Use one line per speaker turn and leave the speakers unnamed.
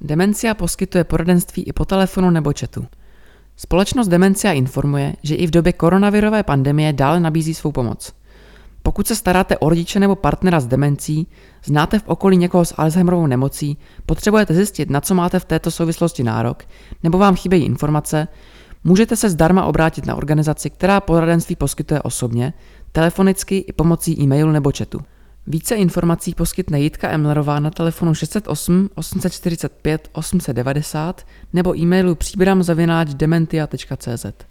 Demencia poskytuje poradenství i po telefonu nebo chatu. Společnost Demencia informuje, že i v době koronavirové pandemie dále nabízí svou pomoc. Pokud se staráte o rodiče nebo partnera s demencí, znáte v okolí někoho s Alzheimerovou nemocí, potřebujete zjistit, na co máte v této souvislosti nárok, nebo vám chybějí informace, můžete se zdarma obrátit na organizaci, která poradenství poskytuje osobně, telefonicky i pomocí e-mailu nebo chatu. Více informací poskytne Jitka Emlerová na telefonu 608 845 890 nebo e-mailu příbram dementia.cz.